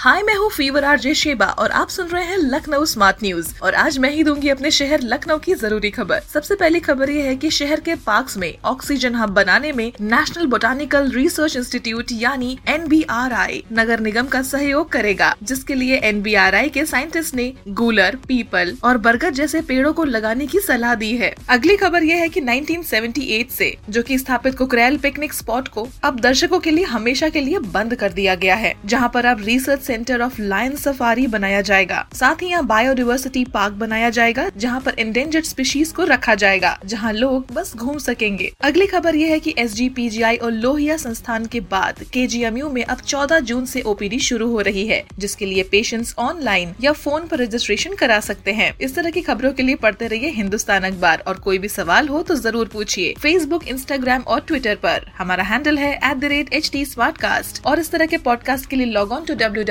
हाय, मैं हूँ fever are RJ Sheba और आप सुन रहे हैं लखनऊ स्मार्ट न्यूज़ और आज मैं ही दूँगी अपने शहर लखनऊ की ज़रूरी खबर। सबसे पहली खबर ये है कि शहर के पार्क्स में ऑक्सीजन हब बनाने में नेशनल बोटानिकल रिसर्च इंस्टीट्यूट यानी एनबीआरआई नगर निगम का सहयोग करेगा, जिसके लिए एन के साइंटिस्ट ने गूलर पीपल और बरगद जैसे पेड़ों को लगाने की सलाह दी है। अगली खबर यह है की नाइनटीन से, जो की स्थापित कुकरेल पिकनिक स्पॉट को अब दर्शकों के लिए हमेशा के लिए बंद कर दिया गया है, जहाँ पर अब research centre of lion safari बनाया जाएगा। साथ ही यहाँ बायोडिवर्सिटी पार्क बनाया जाएगा, जहाँ पर इंडेंजर्ड स्पीशीज को रखा जाएगा, जहाँ लोग बस घूम सकेंगे। अगली खबर ये है कि एसजीपीजीआई और लोहिया संस्थान के बाद के में अब 14 जून ऐसी ओपीडी शुरू हो रही है, जिसके लिए पेशेंट्स ऑनलाइन या फ़ोन आरोप रजिस्ट्रेशन करा सकते हैं। इस तरह की खबरों के लिए पढ़ते रहिए हिंदुस्तान अखबार, और कोई भी सवाल हो तो ज़रूर पूछिए। फेसबुक इंस्टाग्राम और ट्विटर पर हमारा हैंडल है एट द रेट एच और इस तरह के पॉडकास्ट के लिए लॉग ऑन टू डब्ल्यू